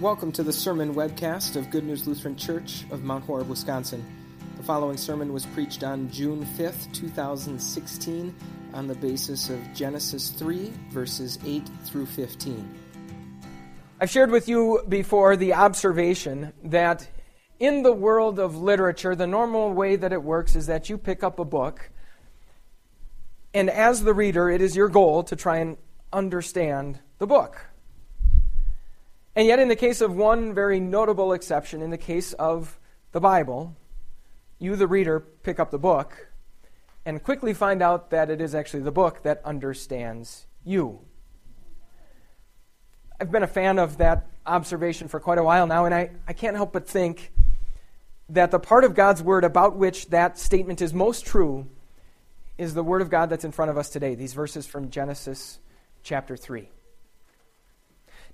Welcome to the sermon webcast of Good News Lutheran Church of Mount Horeb, Wisconsin. The following sermon was preached on June 5th, 2016, on the basis of Genesis 3, verses 8 through 15. I've shared with you before the observation that in the world of literature, the normal way that it works is that you pick up a book, and as the reader, it is your goal to try and understand the book. And yet, in the case of one very notable exception, in the case of the Bible, you, the reader, pick up the book and quickly find out that it is actually the book that understands you. I've been a fan of that observation for quite a while now, and I, I can't help but think that the part of God's Word about which that statement is most true is the Word of God that's in front of us today, these verses from Genesis chapter 3.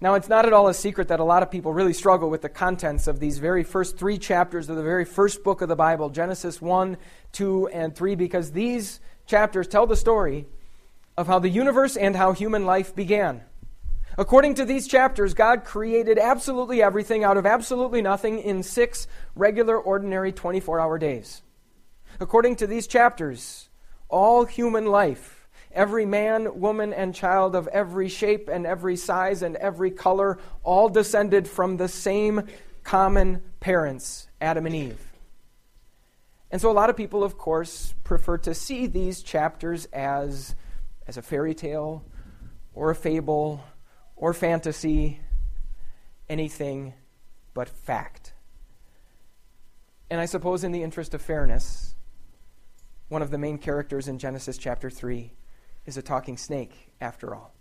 Now, it's not at all a secret that a lot of people really struggle with the contents of these very first three chapters of the very first book of the Bible Genesis 1, 2, and 3, because these chapters tell the story of how the universe and how human life began. According to these chapters, God created absolutely everything out of absolutely nothing in six regular, ordinary 24 hour days. According to these chapters, all human life Every man, woman, and child of every shape and every size and every color, all descended from the same common parents, Adam and Eve. And so a lot of people, of course, prefer to see these chapters as, as a fairy tale or a fable or fantasy, anything but fact. And I suppose, in the interest of fairness, one of the main characters in Genesis chapter 3 is a talking snake, after all.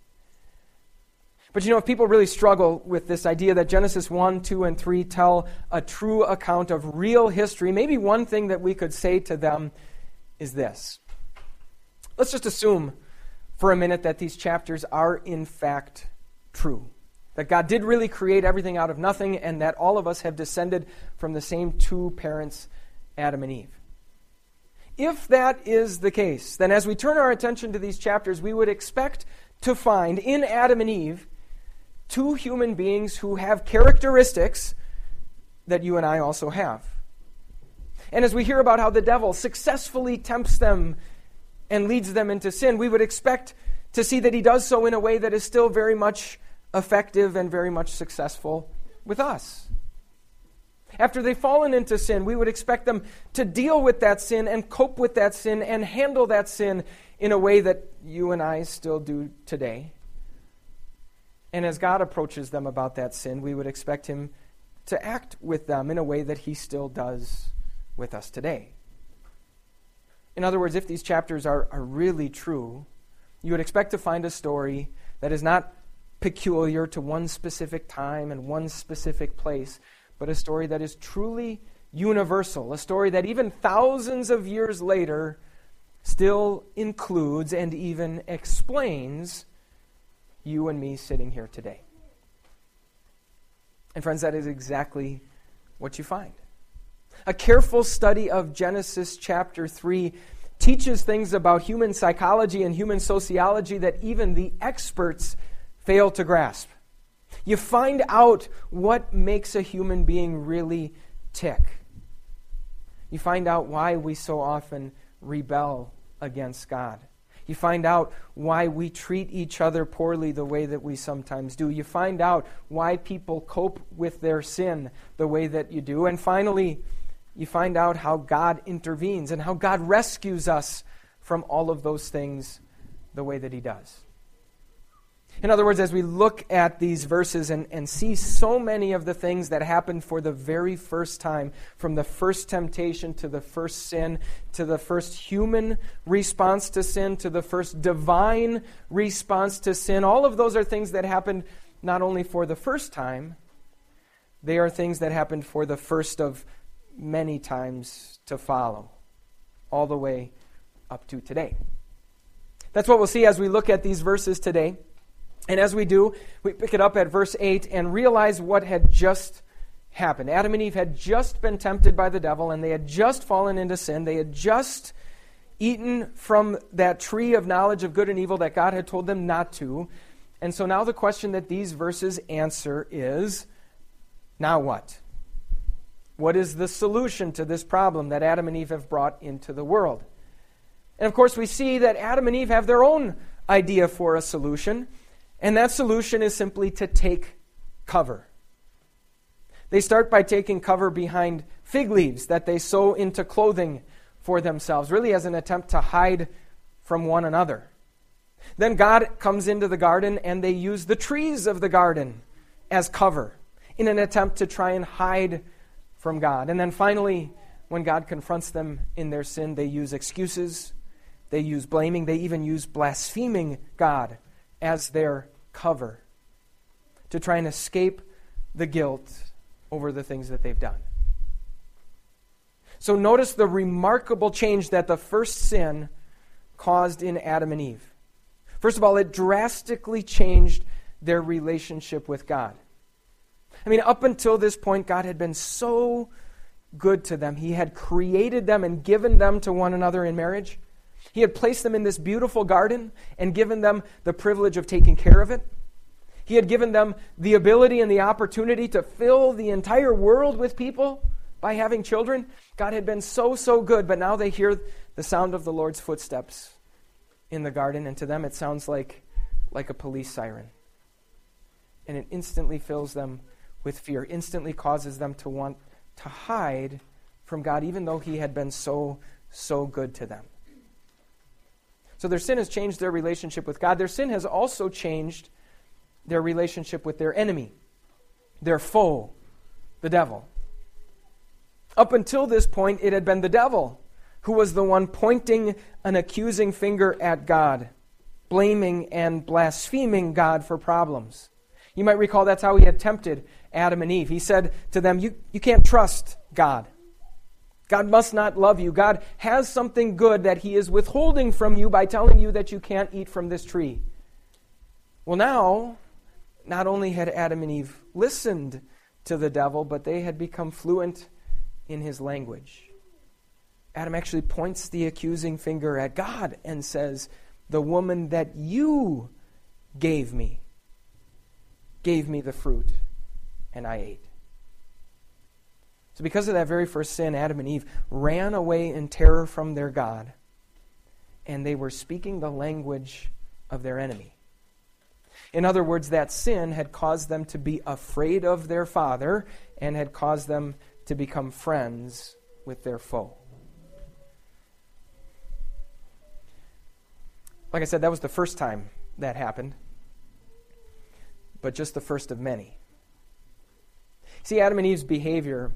But you know, if people really struggle with this idea that Genesis 1, 2, and 3 tell a true account of real history, maybe one thing that we could say to them is this. Let's just assume for a minute that these chapters are in fact true. That God did really create everything out of nothing, and that all of us have descended from the same two parents, Adam and Eve. If that is the case, then as we turn our attention to these chapters, we would expect to find in Adam and Eve two human beings who have characteristics that you and I also have. And as we hear about how the devil successfully tempts them and leads them into sin, we would expect to see that he does so in a way that is still very much effective and very much successful with us. After they've fallen into sin, we would expect them to deal with that sin and cope with that sin and handle that sin in a way that you and I still do today. And as God approaches them about that sin, we would expect Him to act with them in a way that He still does with us today. In other words, if these chapters are, are really true, you would expect to find a story that is not peculiar to one specific time and one specific place, but a story that is truly universal, a story that even thousands of years later still includes and even explains you and me sitting here today. And, friends, that is exactly what you find. A careful study of Genesis chapter 3 teaches things about human psychology and human sociology that even the experts fail to grasp. You find out what makes a human being really tick. You find out why we so often rebel against God. You find out why we treat each other poorly the way that we sometimes do. You find out why people cope with their sin the way that you do. And finally, you find out how God intervenes and how God rescues us from all of those things the way that He does. In other words, as we look at these verses and, and see so many of the things that happened for the very first time, from the first temptation to the first sin, to the first human response to sin, to the first divine response to sin, all of those are things that happened not only for the first time, they are things that happened for the first of many times to follow, all the way up to today. That's what we'll see as we look at these verses today. And as we do, we pick it up at verse 8 and realize what had just happened. Adam and Eve had just been tempted by the devil, and they had just fallen into sin. They had just eaten from that tree of knowledge of good and evil that God had told them not to. And so now the question that these verses answer is Now what? What is the solution to this problem that Adam and Eve have brought into the world? And of course, we see that Adam and Eve have their own idea for a solution, and that solution is simply to take cover. They start by taking cover behind fig leaves that they sew into clothing for themselves, really as an attempt to hide from one another. Then God comes into the garden and they use the trees of the garden as cover in an attempt to try and hide from God. And then finally, when God confronts them in their sin, they use excuses, they use blaming, they even use blaspheming God as their cover to try and escape the guilt over the things that they've done. So notice the remarkable change that the first sin caused in Adam and Eve. First of all, it drastically changed their relationship with God. I mean, up until this point, God had been so good to them. He had created them and given them to one another in marriage. He had placed them in this beautiful garden and given them the privilege of taking care of it. He had given them the ability and the opportunity to fill the entire world with people by having children. God had been so, so good, but now they hear the sound of the Lord's footsteps in the garden, and to them it sounds like, like a police siren. And it instantly fills them with fear, instantly causes them to want to hide from God, even though He had been so, so good to them. So their sin has changed their relationship with God. Their sin has also changed their relationship with their enemy, their foe, the devil. Up until this point, it had been the devil who was the one pointing an accusing finger at God, blaming and blaspheming God for problems. You might recall that's how he had tempted Adam and Eve. He said to them, You, you can't trust God. God must not love you. God has something good that he is withholding from you by telling you that you can't eat from this tree. Well, now, not only had Adam and Eve listened to the devil, but they had become fluent in his language. Adam actually points the accusing finger at God and says, The woman that you gave me gave me the fruit, and I ate. So, because of that very first sin, Adam and Eve ran away in terror from their God, and they were speaking the language of their enemy. In other words, that sin had caused them to be afraid of their father and had caused them to become friends with their foe. Like I said, that was the first time that happened, but just the first of many. See, Adam and Eve's behavior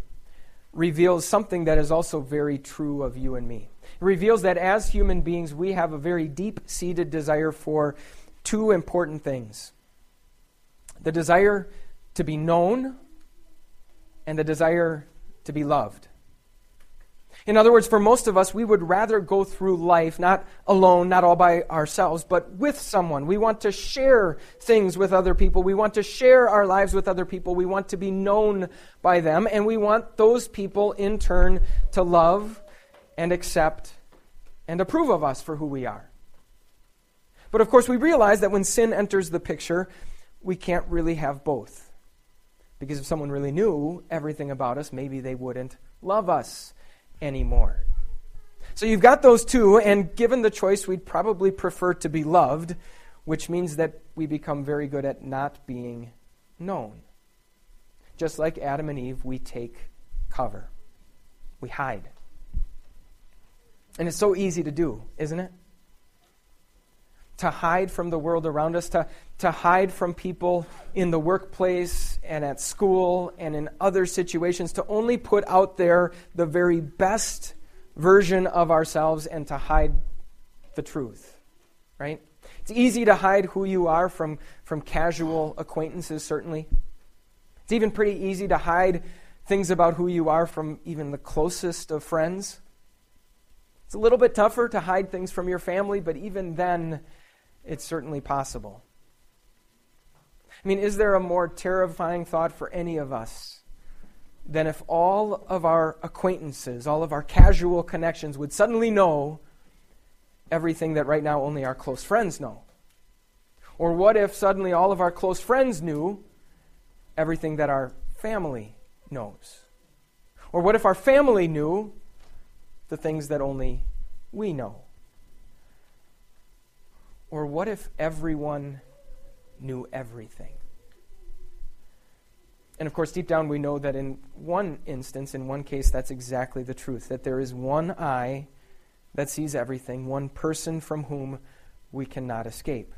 reveals something that is also very true of you and me. It reveals that as human beings, we have a very deep seated desire for two important things the desire to be known and the desire to be loved. In other words, for most of us, we would rather go through life not alone, not all by ourselves, but with someone. We want to share things with other people. We want to share our lives with other people. We want to be known by them, and we want those people in turn to love and accept and approve of us for who we are. But of course, we realize that when sin enters the picture, we can't really have both. Because if someone really knew everything about us, maybe they wouldn't love us anymore. So you've got those two, and given the choice, we'd probably prefer to be loved, which means that we become very good at not being known. Just like Adam and Eve, we take cover, we hide. And it's so easy to do, isn't it? To hide from the world around us, to, to hide from people in the workplace and at school and in other situations, to only put out there the very best version of ourselves and to hide the truth, right? It's easy to hide who you are from, from casual acquaintances, certainly. It's even pretty easy to hide things about who you are from even the closest of friends. It's a little bit tougher to hide things from your family, but even then, it's certainly possible. I mean, is there a more terrifying thought for any of us than if all of our acquaintances, all of our casual connections would suddenly know everything that right now only our close friends know? Or what if suddenly all of our close friends knew everything that our family knows? Or what if our family knew the things that only we know? Or what if everyone knew everything? And of course, deep down, we know that in one instance, in one case, that's exactly the truth that there is one eye that sees everything, one person from whom we cannot escape.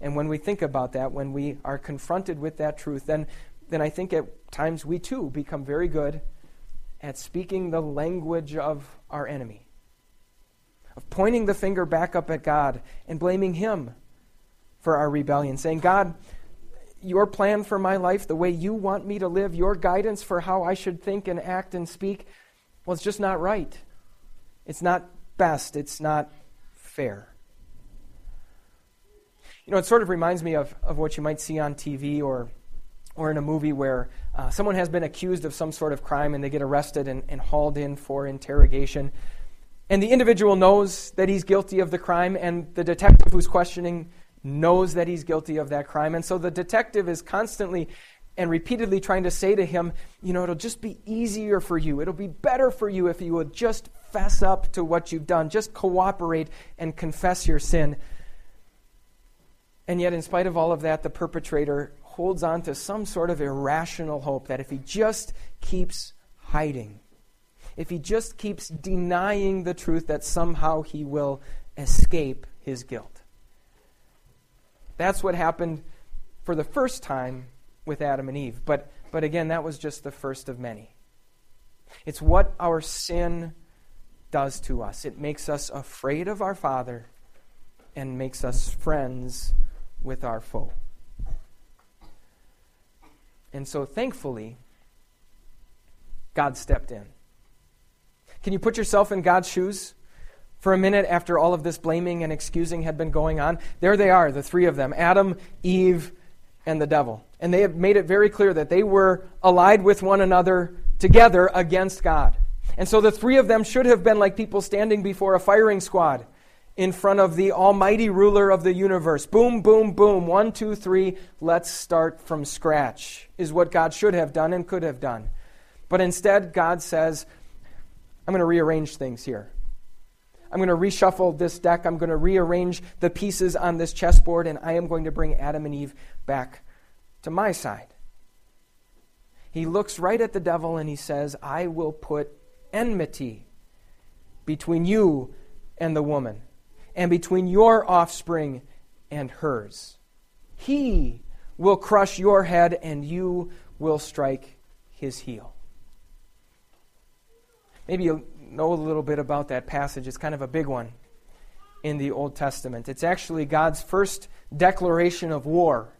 And when we think about that, when we are confronted with that truth, then, then I think at times we too become very good at speaking the language of our enemy, of pointing the finger back up at God and blaming Him for our rebellion, saying, God, your plan for my life, the way you want me to live, your guidance for how I should think and act and speak, well, it's just not right. It's not best. It's not fair. You know, it sort of reminds me of, of what you might see on TV or, or in a movie where uh, someone has been accused of some sort of crime and they get arrested and, and hauled in for interrogation. And the individual knows that he's guilty of the crime, and the detective who's questioning knows that he's guilty of that crime. And so the detective is constantly and repeatedly trying to say to him, you know, it'll just be easier for you. It'll be better for you if you would just fess up to what you've done, just cooperate and confess your sin. And yet, in spite of all of that, the perpetrator holds on to some sort of irrational hope that if he just keeps hiding, if he just keeps denying the truth, that somehow he will escape his guilt. That's what happened for the first time with Adam and Eve. But, but again, that was just the first of many. It's what our sin does to us. It makes us afraid of our Father and makes us friends with our foe. And so, thankfully, God stepped in. Can you put yourself in God's shoes? For a minute after all of this blaming and excusing had been going on. There they are, the three of them Adam, Eve, and the devil. And they have made it very clear that they were allied with one another together against God. And so the three of them should have been like people standing before a firing squad in front of the almighty ruler of the universe. Boom, boom, boom. One, two, three. Let's start from scratch, is what God should have done and could have done. But instead, God says, I'm going to rearrange things here. I'm going to reshuffle this deck. I'm going to rearrange the pieces on this chessboard, and I am going to bring Adam and Eve back to my side. He looks right at the devil and he says, I will put enmity between you and the woman, and between your offspring and hers. He will crush your head, and you will strike his heel. Maybe you know a little bit about that passage. It's kind of a big one in the Old Testament. It's actually God's first declaration of war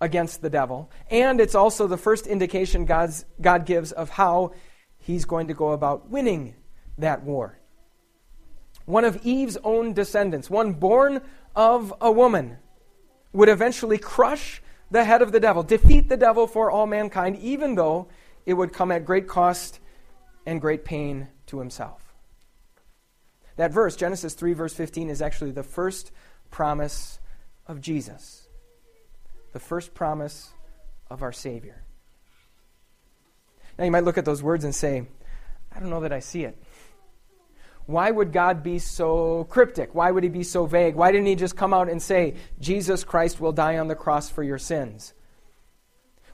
against the devil, and it's also the first indication God's, God gives of how he's going to go about winning that war. One of Eve's own descendants, one born of a woman, would eventually crush the head of the devil, defeat the devil for all mankind, even though it would come at great cost and great pain to himself. That verse, Genesis 3, verse 15, is actually the first promise of Jesus, the first promise of our Savior. Now, you might look at those words and say, I don't know that I see it. Why would God be so cryptic? Why would he be so vague? Why didn't he just come out and say, Jesus Christ will die on the cross for your sins?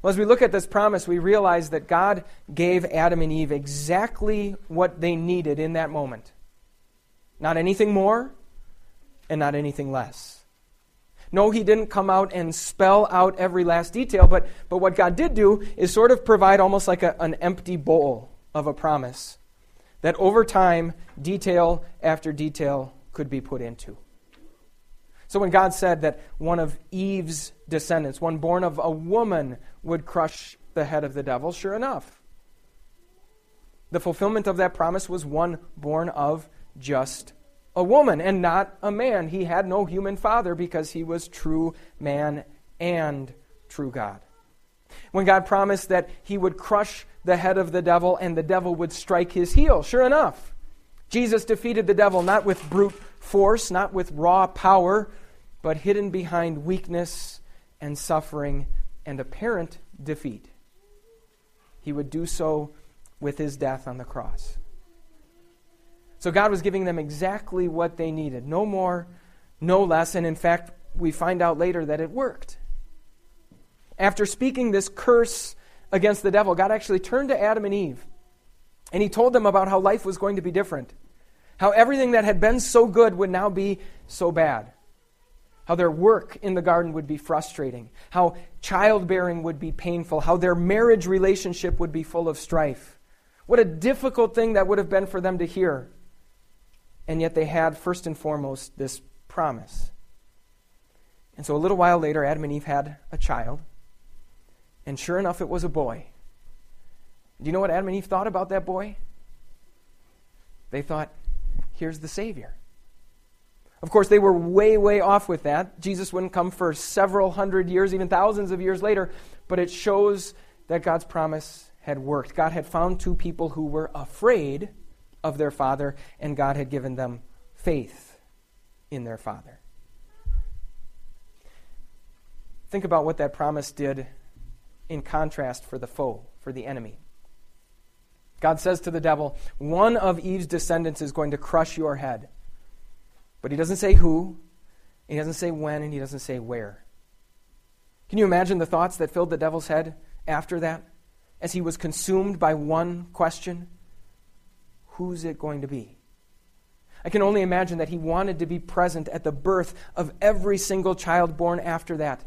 Well, as we look at this promise, we realize that God gave Adam and Eve exactly what they needed in that moment. Not anything more and not anything less. No, he didn't come out and spell out every last detail, but, but what God did do is sort of provide almost like a, an empty bowl of a promise that over time, detail after detail could be put into. So when God said that one of Eve's descendants, one born of a woman, would crush the head of the devil, sure enough. The fulfillment of that promise was one born of just a woman and not a man. He had no human father because he was true man and true God. When God promised that he would crush the head of the devil and the devil would strike his heel, sure enough, Jesus defeated the devil not with brute force, not with raw power, but hidden behind weakness and suffering and apparent defeat. he would do so with his death on the cross. So God was giving them exactly what they needed no more, no less. And in fact, we find out later that it worked. After speaking this curse against the devil, God actually turned to Adam and Eve and he told them about how life was going to be different. How everything that had been so good would now be so bad. How their work in the garden would be frustrating. How childbearing would be painful. How their marriage relationship would be full of strife. What a difficult thing that would have been for them to hear. And yet they had, first and foremost, this promise. And so a little while later, Adam and Eve had a child. And sure enough, it was a boy. Do you know what Adam and Eve thought about that boy? They thought, here's the Savior. Of course, they were way, way off with that. Jesus wouldn't come for several hundred years, even thousands of years later, but it shows that God's promise had worked. God had found two people who were afraid of their father, and God had given them faith in their father. Think about what that promise did in contrast for the foe, for the enemy. God says to the devil, One of Eve's descendants is going to crush your head. But he doesn't say who, he doesn't say when, and he doesn't say where. Can you imagine the thoughts that filled the devil's head after that? As he was consumed by one question Who's it going to be? I can only imagine that he wanted to be present at the birth of every single child born after that,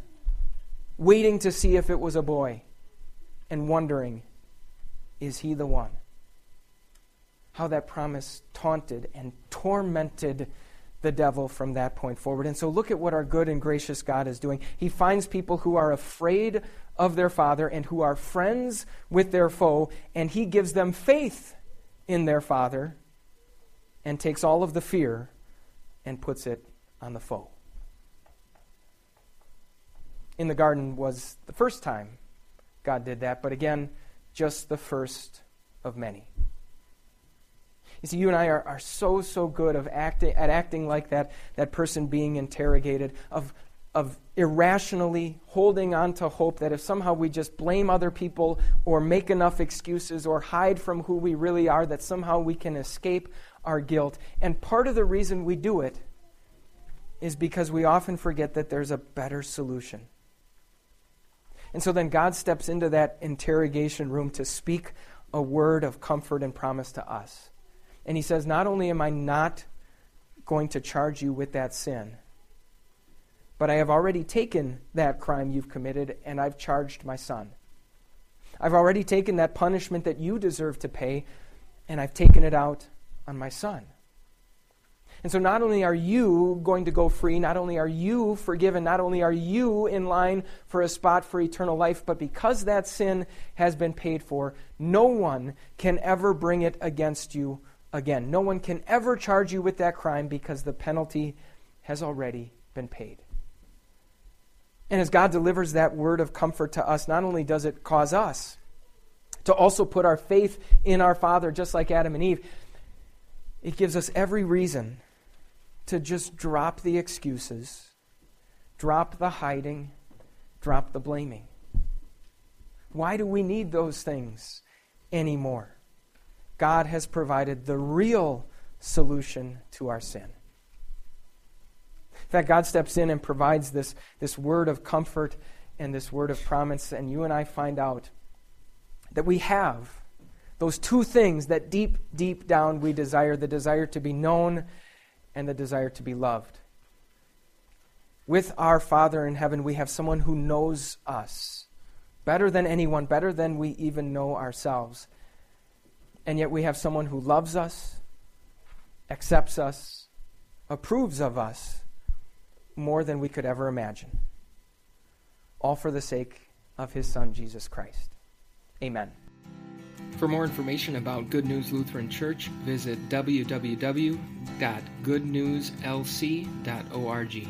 waiting to see if it was a boy, and wondering, is he the one? How that promise taunted and tormented the devil from that point forward. And so look at what our good and gracious God is doing. He finds people who are afraid of their father and who are friends with their foe, and he gives them faith in their father and takes all of the fear and puts it on the foe. In the garden was the first time God did that, but again, just the first of many. You see, you and I are, are so, so good of at acting like that, that person being interrogated, of, of irrationally holding on to hope that if somehow we just blame other people or make enough excuses or hide from who we really are, that somehow we can escape our guilt. And part of the reason we do it is because we often forget that there's a better solution. And so then God steps into that interrogation room to speak a word of comfort and promise to us. And he says, Not only am I not going to charge you with that sin, but I have already taken that crime you've committed and I've charged my son. I've already taken that punishment that you deserve to pay and I've taken it out on my son. And so, not only are you going to go free, not only are you forgiven, not only are you in line for a spot for eternal life, but because that sin has been paid for, no one can ever bring it against you again. No one can ever charge you with that crime because the penalty has already been paid. And as God delivers that word of comfort to us, not only does it cause us to also put our faith in our Father, just like Adam and Eve, it gives us every reason to just drop the excuses, drop the hiding, drop the blaming. Why do we need those things anymore? God has provided the real solution to our sin. In fact, God steps in and provides this, this word of comfort and this word of promise, and you and I find out that we have those two things that deep, deep down we desire the desire to be known and the desire to be loved. With our Father in heaven, we have someone who knows us better than anyone, better than we even know ourselves. And yet we have someone who loves us, accepts us, approves of us more than we could ever imagine. All for the sake of his Son, Jesus Christ. Amen. For more information about Good News Lutheran Church, visit www.goodnewslc.org.